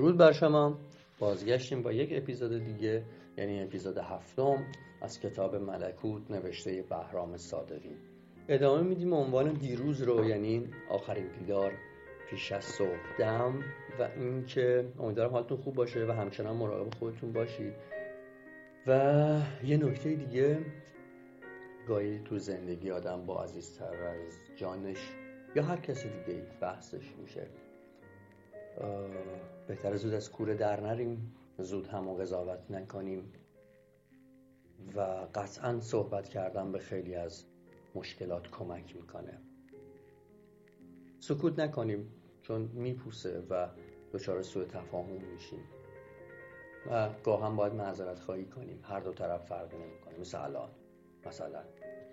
درود بر شما. بازگشتیم با یک اپیزود دیگه یعنی اپیزود هفتم از کتاب ملکوت نوشته بهرام صادقی. ادامه میدیم عنوان دیروز رو یعنی آخرین دیدار پیش از صبح و اینکه امیدوارم حالتون خوب باشه و همچنان مراقب خودتون باشید. و یه نکته دیگه گاهی تو زندگی آدم با عزیزتر از جانش یا هر کسی دیگه بحثش میشه. بهتر زود از کوره در نریم زود هم و قضاوت نکنیم. و قطعا صحبت کردن به خیلی از مشکلات کمک می‌کنه. سکوت نکنیم چون میپوسه و دچار سوء تفاهم میشیم. و گاه هم باید معذرت خواهی کنیم. هر دو طرف فرق نمی‌کنه. مثل الان. مثلا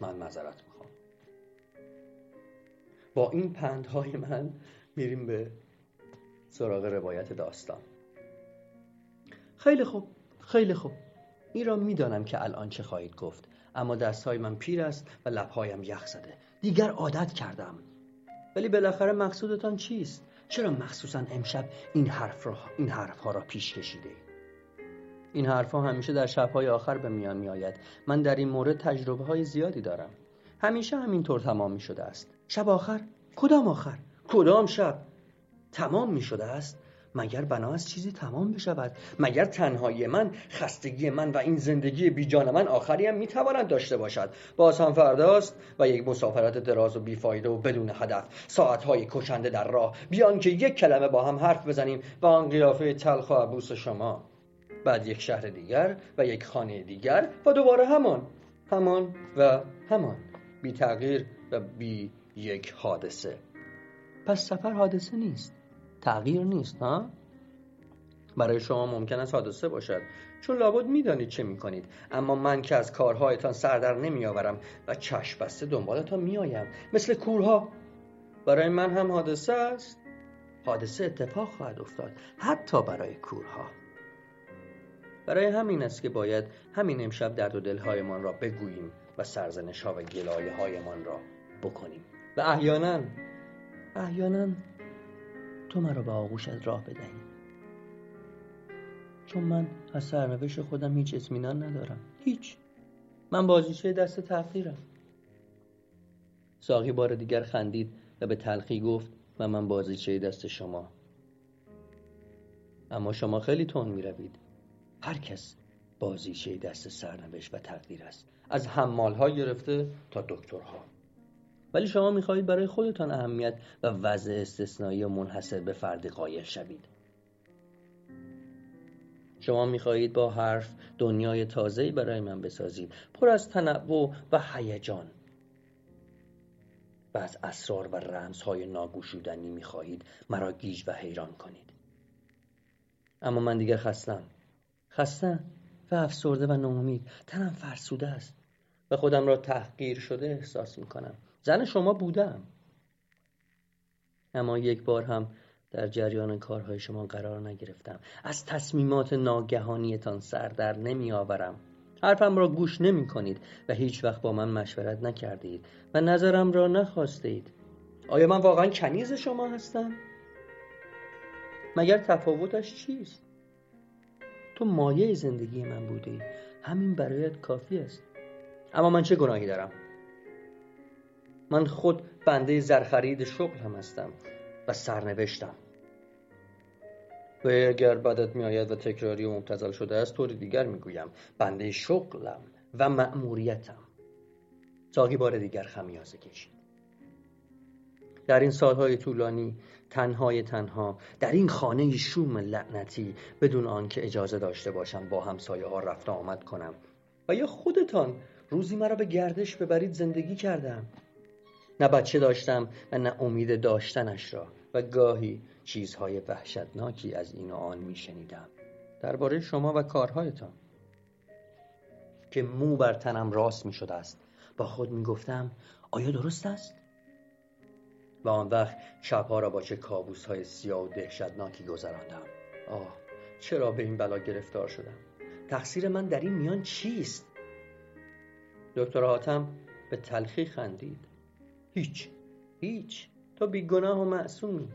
من معذرت می‌خوام. با این پندهای من میریم به سراغ روایت داستان. خیلی خوب خیلی خوب. این را می‌دانم که الان چه خواهید گفت اما دستهای من پیر است و لبهایم یخ زده. دیگر عادت کردم. ولی بالاخره مقصودتان چیست؟ چرا مخصوصا امشب این حرف را این حرف ها را پیش کشیده این حرف ها همیشه در شبهای آخر به میان می آید من در این مورد تجربه های زیادی دارم. همیشه همینطور تمام می شده است. شب آخر؟ کدام آخر؟ کدام شب؟ تمام می شده است مگر بنا از چیزی تمام بشود؟ مگر تنهایی من خستگی من و این زندگی بیجان من آخری هم می‌تواند داشته باشد؟ باز هم فرداست و یک مسافرت دراز و بیفایده و بدون هدف. ساعتهای کشنده در راه. بیان که یک کلمه با هم حرف بزنیم و آن قیافه تلخ و عبوس شما. بعد یک شهر دیگر و یک خانه دیگر و دوباره همان. همان و همان. بی تغییر و بی یک حادثه. پس سفر حادثه نیست. تغییر نیست ها؟ برای شما ممکن است حادثه باشد. چون لابد می‌دانید چه می‌کنید. اما من که از کارهایتان سردر نمیآورم و چشم بسته دنبالتان میآیم. مثل کورها. برای من هم حادثه است. حادثه اتفاق خواهد افتاد. حتی برای کورها. برای همین است که باید همین امشب درد و دلهایمان را بگوییم و سرزنش ها و گلایه هایمان را بکنیم. و احیانا احیانا تو مرا به آغوشت راه بدهی. چون من از سرنوشت خودم هیچ اطمینان ندارم. هیچ. من بازیچه دست تقدیرم ساقی بار دیگر خندید و به تلخی گفت و من بازیچه دست شما. اما شما خیلی تون می روید هر کس بازیچه دست سرنوشت و تقدیر است. از حمال ها گرفته تا دکترها. ولی شما می‌خواهید برای خودتان اهمیت و وضع استثنایی و منحصر به فردی قایل شوید. شما می‌خواهید با حرف دنیای تازه‌ای برای من بسازید. پر از تنوع و هیجان. و از اسرار و رمزهای ناگوشودنی می‌خواهید مرا گیج و حیران کنید. اما من دیگر خستم. خستم و افسرده و ناامید. تنم فرسوده است. و خودم را تحقیر شده احساس می‌کنم. زن شما بودم اما یک بار هم در جریان کارهای شما قرار نگرفتم از تصمیمات ناگهانیتان سر در نمی آورم حرفم را گوش نمی کنید و هیچ وقت با من مشورت نکردید و نظرم را نخواستید آیا من واقعا کنیز شما هستم؟ مگر تفاوتش چیست؟ تو مایه زندگی من بودی همین برایت کافی است اما من چه گناهی دارم؟ من خود بنده زرخرید شغل هم هستم و سرنوشتم. و اگر بدت میآید و تکراری و مبتزل شده است طوری دیگر می‌گویم. بنده شغلم و مأموریتم. ساقی بار دیگر خمیازه کشید. در این سالهای طولانی تنهای تنها در این خانه شوم لعنتی بدون آنکه اجازه داشته باشم با همسایه ها رفت آمد کنم. و یا خودتان روزی مرا به گردش ببرید زندگی کردم. نه بچه داشتم و نه امید داشتنش را و گاهی چیزهای وحشتناکی از این و آن میشنیدم. درباره شما و کارهایتان که مو بر تنم راست می شده است با خود می گفتم آیا درست است؟ و آن وقت شبها را با چه کابوس های سیاه و دهشتناکی گذراندم. آه چرا به این بلا گرفتار شدم؟ تقصیر من در این میان چیست؟ دکتر حاتم به تلخی خندید. هیچ هیچ. تو بیگناه و معصومی.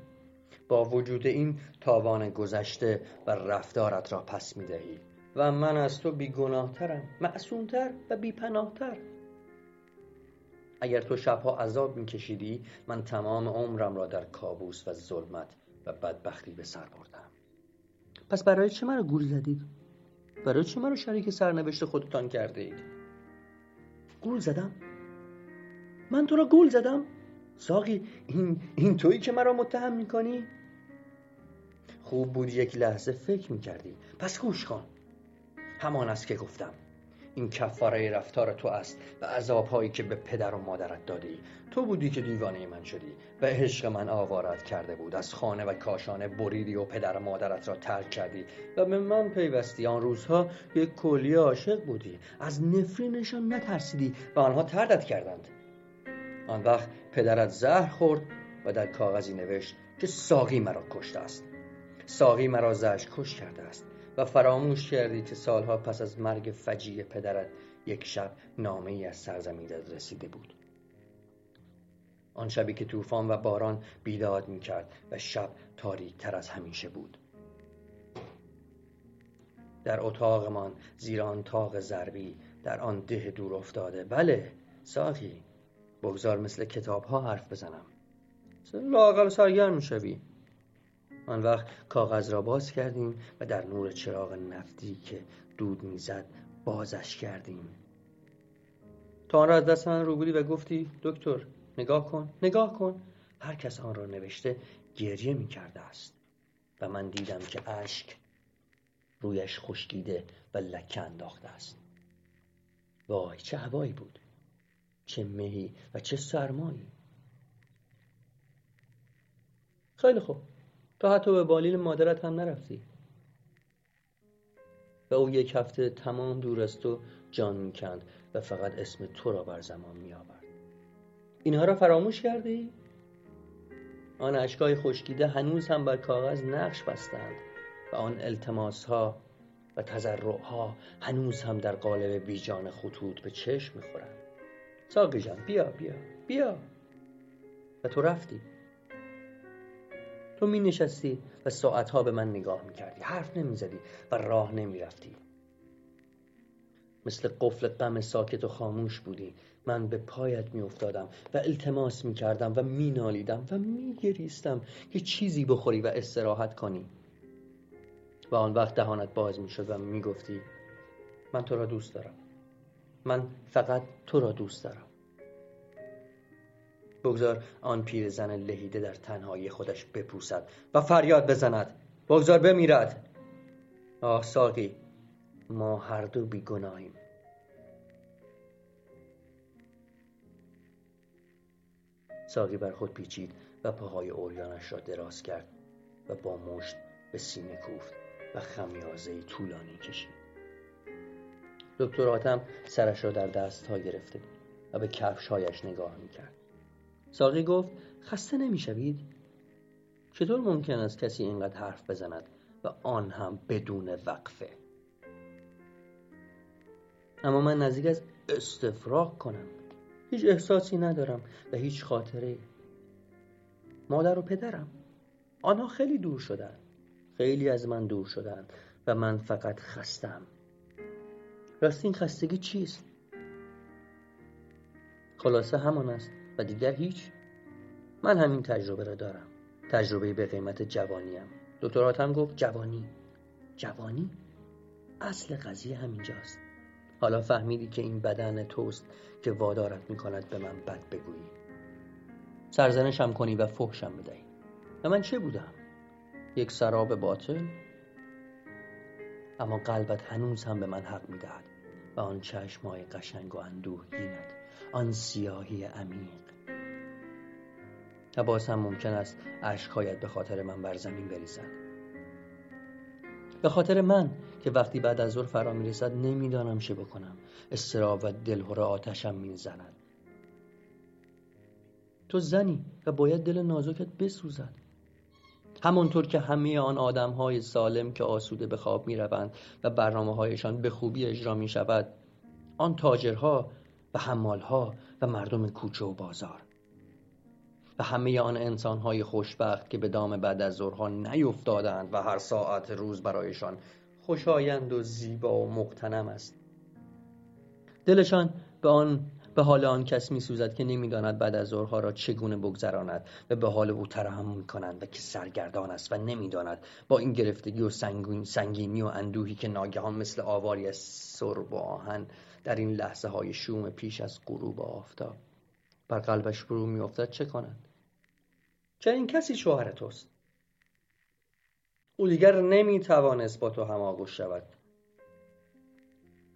با وجود این تاوان گذشته و رفتارت را پس می دهی و من از تو بیگناهترم معصومتر و بیپناهتر. اگر تو شبها عذاب میکشیدی من تمام عمرم را در کابوس و ظلمت و بدبختی به سر بردم. پس برای چه مرا گول زدید؟ برای چه مرا شریک سرنوشت خودتان کرده اید گول زدم. من تو را گول زدم. ساقی این, این تویی که مرا متهم می‌کنی؟ خوب بود یک لحظه فکر می‌کردی. پس گوش کن. همان است که گفتم. این کفاره رفتار تو است و عذابهایی که به پدر و مادرت دادی. تو بودی که دیوانه من شدی و عشق من آوارت کرده بود. از خانه و کاشانه بریدی و پدر و مادرت را ترک کردی و به من پیوستی. آن روزها یک کلی عاشق بودی. از نفرینشان نترسیدی و آنها تردت کردند. آن وقت پدرت زهر خورد و در کاغذی نوشت که ساقی مرا کشته است. ساقی مرا زشت کش کرده است و فراموش کردی که سالها پس از مرگ فجیع پدرت یک شب نامه ای از سرزمینت رسیده بود. آن شبی که طوفان و باران بیداد می کرد و شب تاریک تر از همیشه بود. در اتاقمان زیر آن تاق ضربی در آن ده دور افتاده. بله ساقی. بگذار مثل کتاب ها حرف بزنم. لاقل سرگرم شوی. آن وقت کاغذ را باز کردیم و در نور چراغ نفتی که دود می‌زد بازش کردیم. تا آن را از دست من و گفتی دکتر نگاه کن نگاه کن. هر کس آن را نوشته گریه می کرده است. و من دیدم که اشک رویش خشکیده و لکه انداخته است. وای چه هوایی بود. چه مهی و چه سرمایی. خیلی خوب. تو حتی به بالیل مادرت هم نرفتی. و او یک هفته تمام دور از تو جان می‌کند و فقط اسم تو را بر زمان میآورد. اینها را فراموش کردی؟ آن اشکای خشکیده هنوز هم بر کاغذ نقش بستند و آن التماس ها و تذرع ها هنوز هم در قالب بیجان خطوط به چشم می‌خورند. ساقی جان بیا بیا بیا. و تو رفتی. تو می نشستی و ساعتها به من نگاه می کردی حرف نمی زدی و راه نمی رفتی مثل قفل غم ساکت و خاموش بودی. من به پایت می افتادم و التماس می کردم و می نالیدم و می گریستم که چیزی بخوری و استراحت کنی. و آن وقت دهانت باز می شد و می گفتی من تو را دوست دارم. من فقط تو را دوست دارم. بگذار آن پیرزن لهیده در تنهایی خودش بپوسد و فریاد بزند. بگذار بمیرد. آه ساقی ما هر دو بیگناهیم. ساقی بر خود پیچید و پاهای اوریانش را دراز کرد و با مشت به سینه کوفت و خمیازه طولانی کشید. دکتر آتم سرش را در دست ها گرفته و به کفشهایش نگاه می‌کرد. ساقی گفت خسته نمی‌شوید؟ چطور ممکن است کسی اینقدر حرف بزند و آن هم بدون وقفه؟ اما من نزدیک از استفراغ کنم. هیچ احساسی ندارم و هیچ خاطره. مادر و پدرم آنها خیلی دور شدن خیلی از من دور شدن و من فقط خستم. راستی این خستگی چیست؟ خلاصه همان است و دیگر هیچ. من همین تجربه را دارم. تجربه به قیمت جوانیم دکترات هم گفت جوانی. جوانی؟ اصل قضیه همینجاست. حالا فهمیدی که این بدن توست که وادارت می‌کند به من بد بگویی. سرزنشم کنی و فحشم بدهی. و من چه بودم؟ یک سراب باطل؟ اما قلبت هنوز هم به من حق می‌دهد. و آن چشمای قشنگ و اندوهگینت آن سیاهی عمیق. و باز هم ممکن است عشقهایت به خاطر من بر زمین بریزد. به خاطر من که وقتی بعد از ظهر فرا می‌رسد نمی‌دانم چه بکنم. استراب و دلهور آتشم می‌زند. تو زنی و باید دل نازکت بسوزد. همانطور که همه آن آدم های سالم که آسوده به خواب می روند و برنامه هایشان به خوبی اجرا می شود آن تاجرها و حمالها و مردم کوچه و بازار. و همه آن انسانهای خوشبخت که به دام بعد از ظهرها نیفتادند و هر ساعت روز برایشان خوشایند و زیبا و مقتنم است. دلشان به آن به حال آن کس می سوزد که نمی‌داند بعد از ظهرها را چگونه بگذراند و به حال او ترحم کنند و که سرگردان است و نمی‌داند با این گرفتگی و سنگینی و اندوهی که ناگهان مثل آواری از سرب و آهن در این لحظه های شوم پیش از غروب آفتاب بر قلبش فرو میافتد چه کند این کسی شوهر توست؟ او دیگر نمی‌توانست با تو هماغوش شود.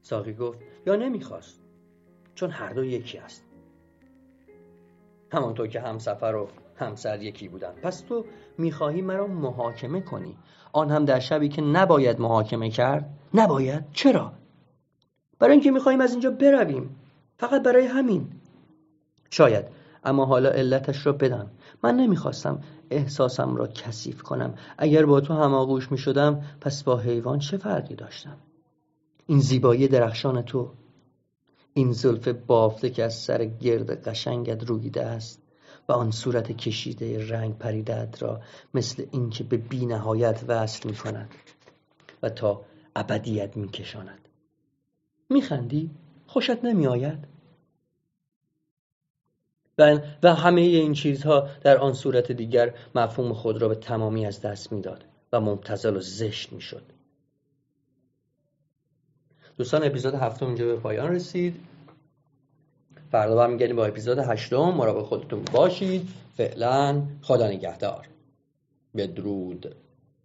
ساقی گفت یا نمی‌خواست. چون هر دو یکی است. همانطور که همسفر و همسر یکی بودن. پس تو می‌خواهی مرا محاکمه کنی. آن هم در شبی که نباید محاکمه کرد. نباید؟ چرا؟ برای اینکه می‌خواهیم از اینجا برویم. فقط برای همین. شاید. اما حالا علتش را بدم من نمی‌خواستم احساسم را کثیف کنم. اگر با تو هماغوش می‌شدم پس با حیوان چه فرقی داشتم؟ این زیبایی درخشان تو این زلف بافته که از سر گرد قشنگت رویده است و آن صورت کشیده رنگ پریدت را مثل اینکه به بی نهایت وصل می کند و تا ابدیت می کشاند می خندی؟ خوشت نمی آید؟ و همه این چیزها در آن صورت دیگر مفهوم خود را به تمامی از دست می‌داد و مبتزل و زشت می‌شد دوستان اپیزود هفتم اینجا به پایان رسید. فردا برمیگردیم با اپیزود هشتم. مراقب خودتون باشید. فعلا خدا نگهدار. بدرود.